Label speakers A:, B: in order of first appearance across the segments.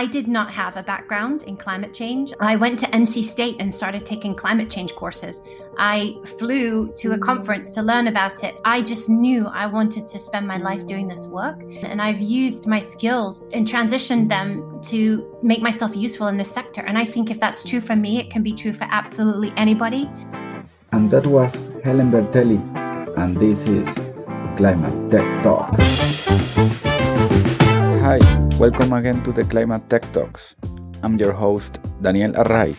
A: I did not have a background in climate change. I went to NC State and started taking climate change courses. I flew to a conference to learn about it. I just knew I wanted to spend my life doing this work. And I've used my skills and transitioned them to make myself useful in this sector. And I think if that's true for me, it can be true for absolutely anybody.
B: And that was Helen Bertelli. And this is Climate Tech Talks. Hi, welcome again to the Climate Tech Talks. I'm your host, Daniel Arraiz.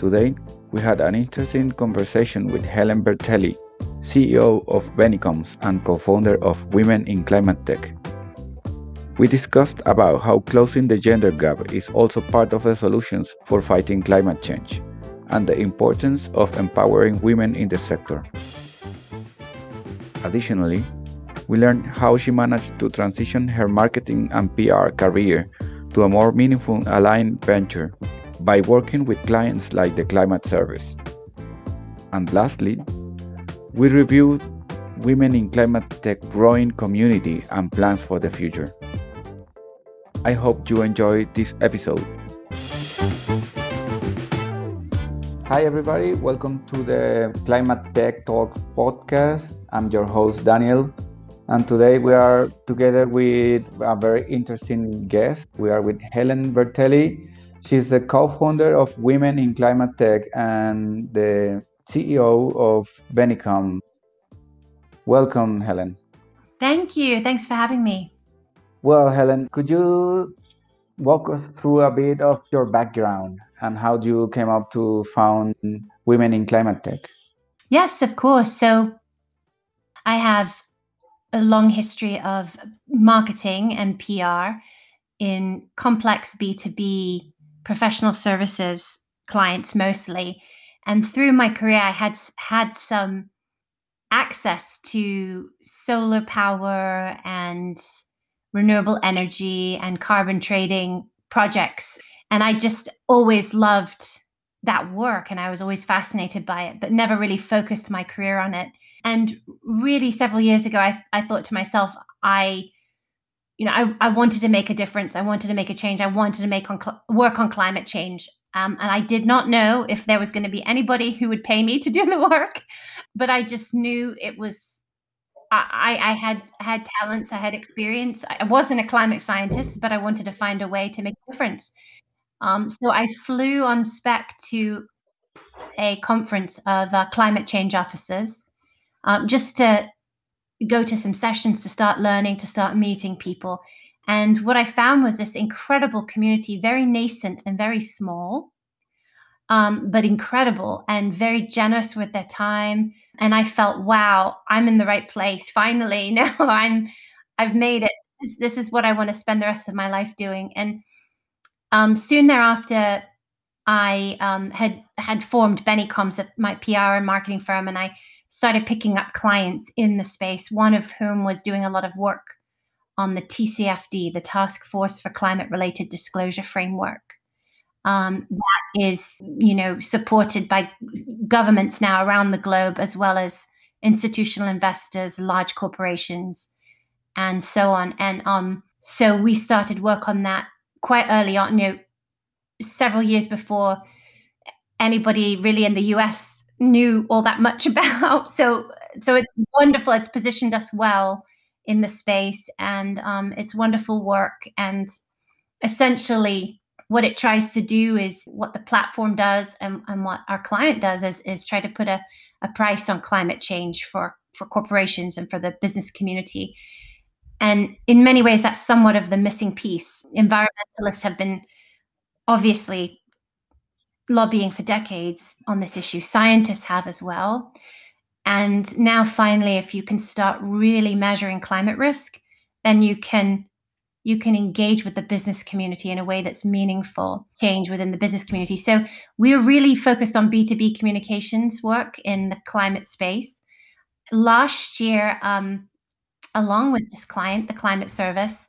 B: Today, we had an interesting conversation with Helen Bertelli, CEO of Benicoms and co founder of Women in Climate Tech. We discussed about how closing the gender gap is also part of the solutions for fighting climate change and the importance of empowering women in the sector. Additionally, we learned how she managed to transition her marketing and PR career to a more meaningful aligned venture by working with clients like the Climate Service. And lastly, we reviewed Women in Climate Tech growing community and plans for the future. I hope you enjoyed this episode. Hi, everybody. Welcome to the Climate Tech Talks podcast. I'm your host, Daniel. And today we are together with a very interesting guest. We are with Helen Bertelli. She's the co founder of Women in Climate Tech and the CEO of Benicom. Welcome, Helen.
A: Thank you. Thanks for having me.
B: Well, Helen, could you walk us through a bit of your background and how you came up to found Women in Climate Tech?
A: Yes, of course. So I have a long history of marketing and PR in complex B2B professional services clients mostly. And through my career, I had had some access to solar power and renewable energy and carbon trading projects. And I just always loved that work and I was always fascinated by it, but never really focused my career on it. And really, several years ago, I, I thought to myself, I, you know, I, I wanted to make a difference. I wanted to make a change. I wanted to make on cl- work on climate change. Um, and I did not know if there was going to be anybody who would pay me to do the work, but I just knew it was. I, I had had talents, I had experience. I wasn't a climate scientist, but I wanted to find a way to make a difference. Um, so I flew on spec to a conference of uh, climate change officers um, just to go to some sessions to start learning, to start meeting people. And what I found was this incredible community, very nascent and very small, um, but incredible and very generous with their time. And I felt, wow, I'm in the right place. Finally, now I'm, I've made it. This, is what I want to spend the rest of my life doing. And um, soon thereafter, I um, had had formed Benicoms, my PR and marketing firm, and I started picking up clients in the space, one of whom was doing a lot of work on the TCFD, the Task Force for Climate Related Disclosure Framework. Um, that is, you know, supported by governments now around the globe, as well as institutional investors, large corporations, and so on. And um, so we started work on that quite early on, you know, several years before anybody really in the US knew all that much about. So so it's wonderful. It's positioned us well in the space, and um, it's wonderful work. And essentially, what it tries to do is what the platform does, and, and what our client does is is try to put a, a price on climate change for for corporations and for the business community. And in many ways, that's somewhat of the missing piece. Environmentalists have been obviously lobbying for decades on this issue. Scientists have as well. And now, finally, if you can start really measuring climate risk, then you can you can engage with the business community in a way that's meaningful change within the business community. So we're really focused on B2B communications work in the climate space. Last year, um, along with this client, the Climate Service,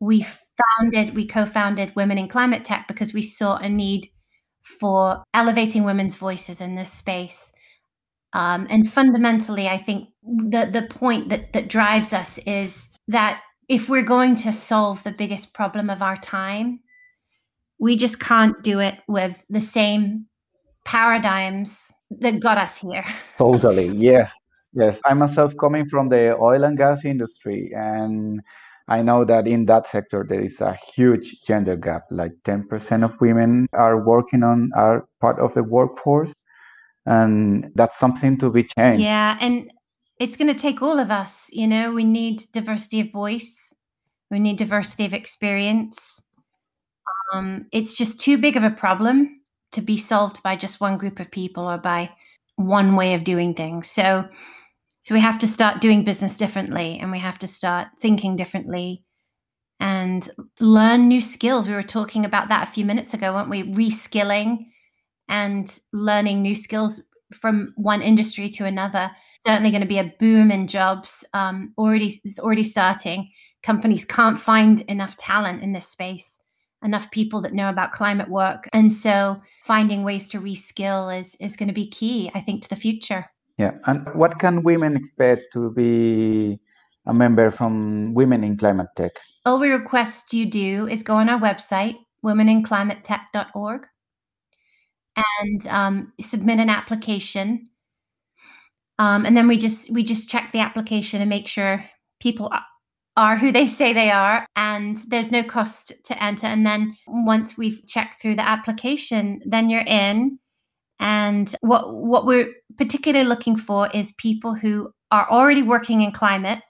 A: we founded, we co-founded Women in Climate Tech because we saw a need for elevating women's voices in this space. Um, and fundamentally, I think the the point that that drives us is that if we're going to solve the biggest problem of our time, we just can't do it with the same paradigms that got us here.
B: Totally. Yes. Yes. I myself coming from the oil and gas industry and I know that in that sector there is a huge gender gap. Like 10% of women are working on are part of the workforce and that's something to be changed.
A: Yeah, and it's going to take all of us, you know, we need diversity of voice. We need diversity of experience. Um, it's just too big of a problem to be solved by just one group of people or by one way of doing things. So, so we have to start doing business differently, and we have to start thinking differently, and learn new skills. We were talking about that a few minutes ago, weren't we? Reskilling and learning new skills from one industry to another. Certainly going to be a boom in jobs. Um, already, it's already starting. Companies can't find enough talent in this space enough people that know about climate work. And so finding ways to reskill is is going to be key, I think, to the future.
B: Yeah. And what can women expect to be a member from Women in Climate Tech?
A: All we request you do is go on our website, womeninclimatetech.org, and um, submit an application. Um, and then we just we just check the application and make sure people are who they say they are and there's no cost to enter and then once we've checked through the application then you're in and what what we're particularly looking for is people who are already working in climate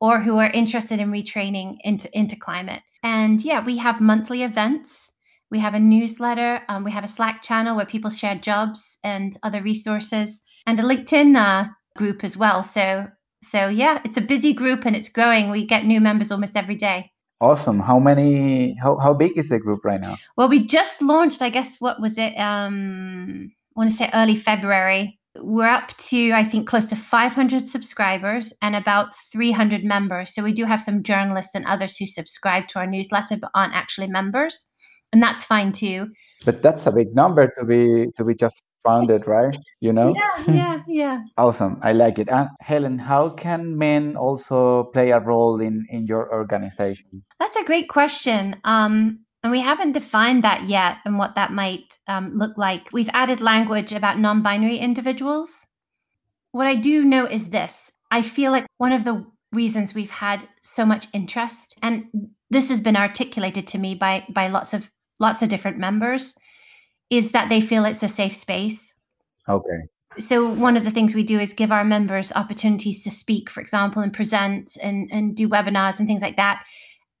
A: or who are interested in retraining into into climate and yeah we have monthly events we have a newsletter um, we have a slack channel where people share jobs and other resources and a linkedin uh, group as well so so yeah, it's a busy group and it's growing. We get new members almost every day.
B: Awesome. How many how how big is the group right now?
A: Well, we just launched, I guess what was it? Um want to say early February. We're up to I think close to 500 subscribers and about 300 members. So we do have some journalists and others who subscribe to our newsletter but aren't actually members. And that's fine too.
B: But that's a big number to be to be just founded, right? You know?
A: Yeah, yeah, yeah.
B: awesome. I like it. And Helen, how can men also play a role in, in your organization?
A: That's a great question. Um, and we haven't defined that yet and what that might um, look like. We've added language about non binary individuals. What I do know is this I feel like one of the reasons we've had so much interest, and this has been articulated to me by, by lots of lots of different members, is that they feel it's a safe space.
B: Okay.
A: So one of the things we do is give our members opportunities to speak, for example, and present and, and do webinars and things like that.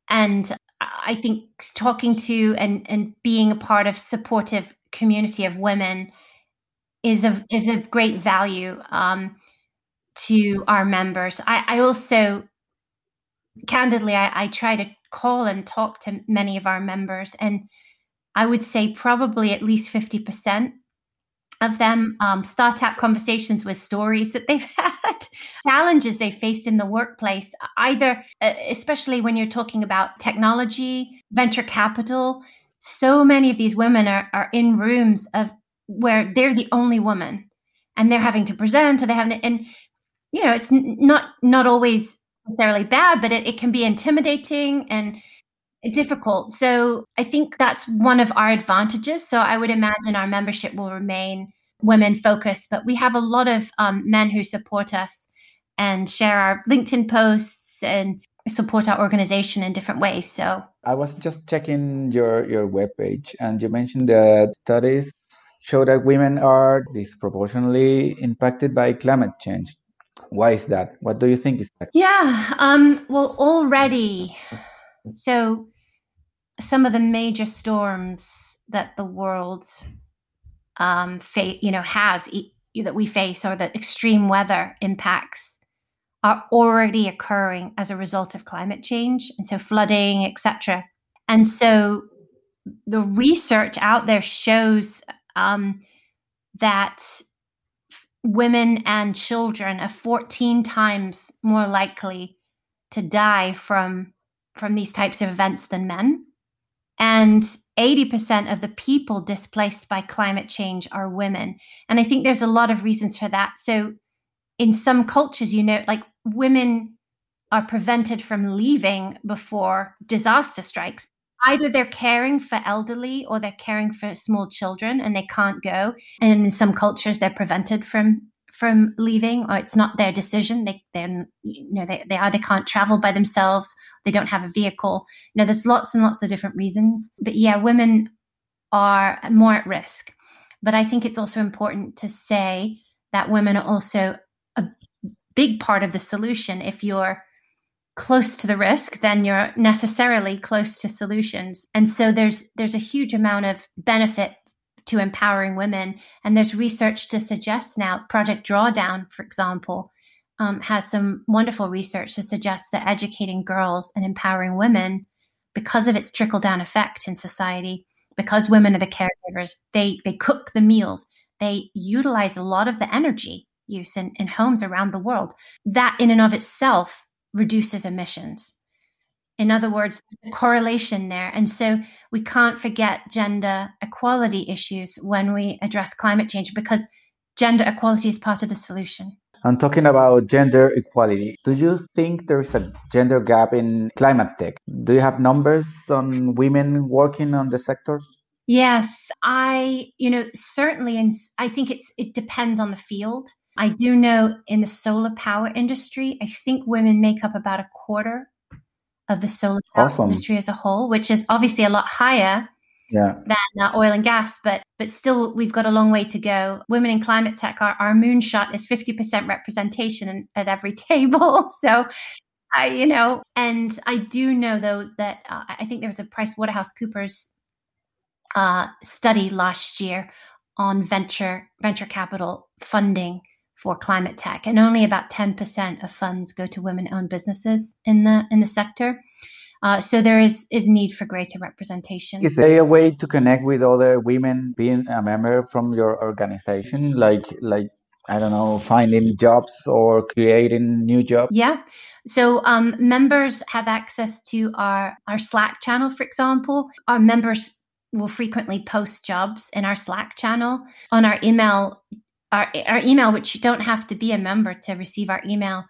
A: And I think talking to and, and being a part of supportive community of women is of is of great value um, to our members. I, I also candidly I, I try to call and talk to many of our members and I would say probably at least 50% of them um, start out conversations with stories that they've had, challenges they faced in the workplace, either, especially when you're talking about technology, venture capital. So many of these women are, are in rooms of where they're the only woman and they're having to present or they have, and you know, it's not, not always necessarily bad, but it, it can be intimidating and difficult. So I think that's one of our advantages. So I would imagine our membership will remain women focused, but we have a lot of um, men who support us and share our LinkedIn posts and support our organization in different ways. So
B: I was just checking your your webpage, and you mentioned that studies show that women are disproportionately impacted by climate change. Why is that? What do you think is that?
A: Yeah, um, well, already so, some of the major storms that the world um, fa- you know has e- that we face, or the extreme weather impacts, are already occurring as a result of climate change, and so flooding, etc. And so, the research out there shows um, that women and children are 14 times more likely to die from from these types of events than men. And 80% of the people displaced by climate change are women. And I think there's a lot of reasons for that. So, in some cultures, you know, like women are prevented from leaving before disaster strikes. Either they're caring for elderly or they're caring for small children and they can't go. And in some cultures, they're prevented from from leaving or it's not their decision. They they you know they, they either can't travel by themselves, they don't have a vehicle. You know, there's lots and lots of different reasons. But yeah, women are more at risk. But I think it's also important to say that women are also a big part of the solution. If you're close to the risk, then you're necessarily close to solutions. And so there's there's a huge amount of benefit to empowering women. And there's research to suggest now, Project Drawdown, for example, um, has some wonderful research to suggest that educating girls and empowering women, because of its trickle down effect in society, because women are the caregivers, they they cook the meals, they utilize a lot of the energy use in, in homes around the world. That in and of itself reduces emissions. In other words, correlation there. And so we can't forget gender equality issues when we address climate change because gender equality is part of the solution.
B: I'm talking about gender equality, do you think there's a gender gap in climate tech? Do you have numbers on women working on the sector?
A: Yes, I, you know, certainly, and I think it's it depends on the field. I do know in the solar power industry, I think women make up about a quarter of the solar power awesome. industry as a whole, which is obviously a lot higher yeah. than uh, oil and gas, but but still we've got a long way to go. Women in climate tech, our, our moonshot is fifty percent representation in, at every table. So. I, you know, and I do know though that uh, I think there was a Price Waterhouse Coopers uh, study last year on venture venture capital funding for climate tech, and only about 10% of funds go to women-owned businesses in the in the sector. Uh, so there is is need for greater representation.
B: Is there a way to connect with other women being a member from your organization, like like I don't know, finding jobs or creating new jobs?
A: Yeah. So um, members have access to our our Slack channel, for example. Our members will frequently post jobs in our Slack channel on our email our, our email, which you don't have to be a member to receive our email.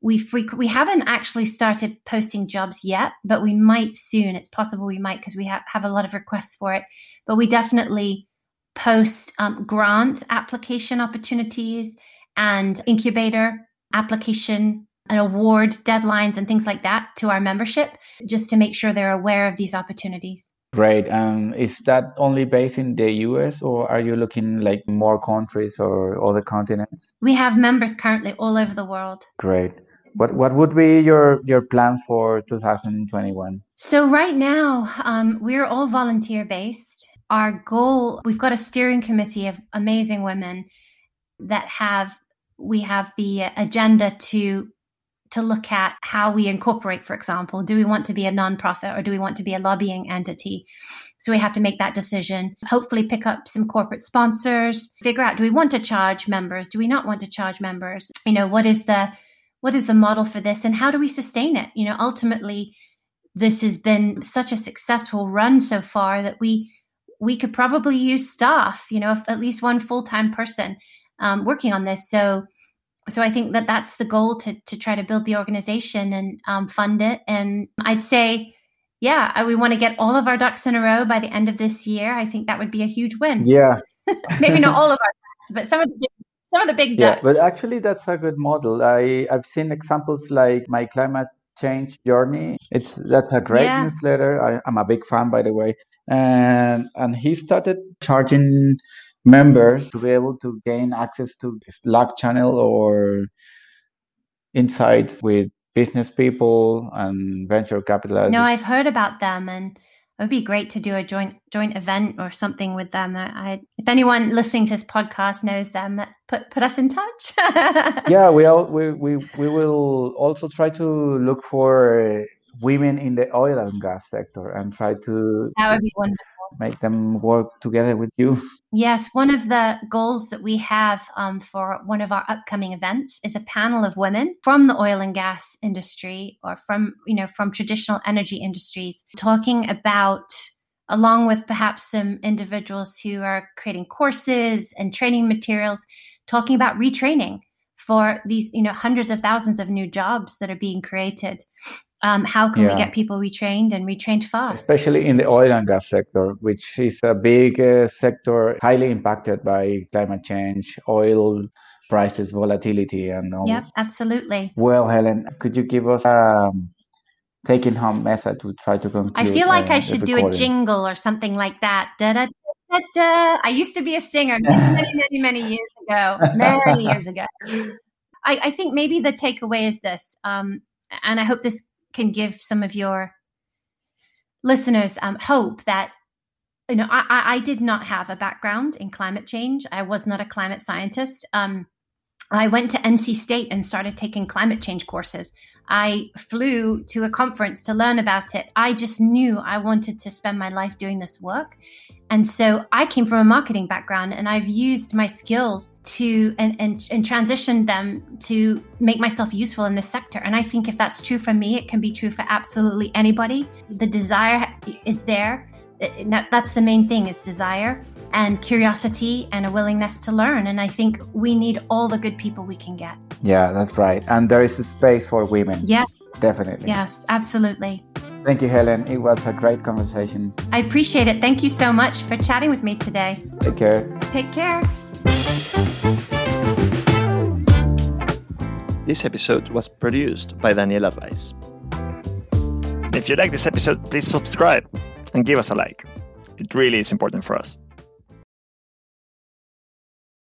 A: We we haven't actually started posting jobs yet, but we might soon. It's possible we might because we ha- have a lot of requests for it. But we definitely post um, grant application opportunities and incubator application and award deadlines and things like that to our membership just to make sure they're aware of these opportunities.
B: Great. Um, is that only based in the US or are you looking like more countries or other continents?
A: We have members currently all over the world.
B: Great. What what would be your your plans for 2021?
A: So right now, um, we're all volunteer based. Our goal, we've got a steering committee of amazing women that have we have the agenda to to look at how we incorporate, for example. Do we want to be a nonprofit or do we want to be a lobbying entity? So we have to make that decision. Hopefully, pick up some corporate sponsors, figure out do we want to charge members? Do we not want to charge members? You know, what is the what is the model for this and how do we sustain it? You know, ultimately, this has been such a successful run so far that we we could probably use staff, you know, at least one full time person um, working on this. So so I think that that's the goal to to try to build the organization and um, fund it. And I'd say, yeah, we want to get all of our ducks in a row by the end of this year. I think that would be a huge win.
B: Yeah,
A: maybe not all of our ducks, but some of the big, some of the big ducks.
B: Yeah, but actually, that's a good model. I I've seen examples like my climate change journey. It's that's a great yeah. newsletter. I, I'm a big fan, by the way. And and he started charging members to be able to gain access to Slack channel or insights with business people and venture capitalists.
A: No, I've heard about them and it would be great to do a joint joint event or something with them. I, if anyone listening to this podcast knows them, put put us in touch.
B: yeah, we all we, we we will also try to look for women in the oil and gas sector and try to
A: that would be wonderful
B: make them work together with you.
A: Yes, one of the goals that we have um, for one of our upcoming events is a panel of women from the oil and gas industry or from you know from traditional energy industries talking about along with perhaps some individuals who are creating courses and training materials talking about retraining for these, you know, hundreds of thousands of new jobs that are being created. Um, how can yeah. we get people retrained and retrained fast?
B: Especially in the oil and gas sector, which is a big uh, sector highly impacted by climate change, oil prices, volatility, and all.
A: Yep, absolutely.
B: Well, Helen, could you give us a um, taking home message to try to conclude?
A: I feel like uh, I should do a jingle or something like that. Da, da, da, da. I used to be a singer many, many, many, many years ago, many years ago. I, I, think maybe the takeaway is this, um, and I hope this can give some of your listeners um, hope that you know I, I, did not have a background in climate change. I was not a climate scientist. Um, I went to NC State and started taking climate change courses. I flew to a conference to learn about it. I just knew I wanted to spend my life doing this work. And so I came from a marketing background and I've used my skills to and, and, and transitioned them to make myself useful in this sector. And I think if that's true for me, it can be true for absolutely anybody. The desire is there. That's the main thing is desire and curiosity and a willingness to learn. And I think we need all the good people we can get.
B: Yeah, that's right. And there is a space for women.
A: Yeah.
B: Definitely.
A: Yes, absolutely.
B: Thank you, Helen. It was a great conversation.
A: I appreciate it. Thank you so much for chatting with me today.
B: Take care.
A: Take care.
C: This episode was produced by Daniel Arraiz. If you like this episode, please subscribe and give us a like. It really is important for us.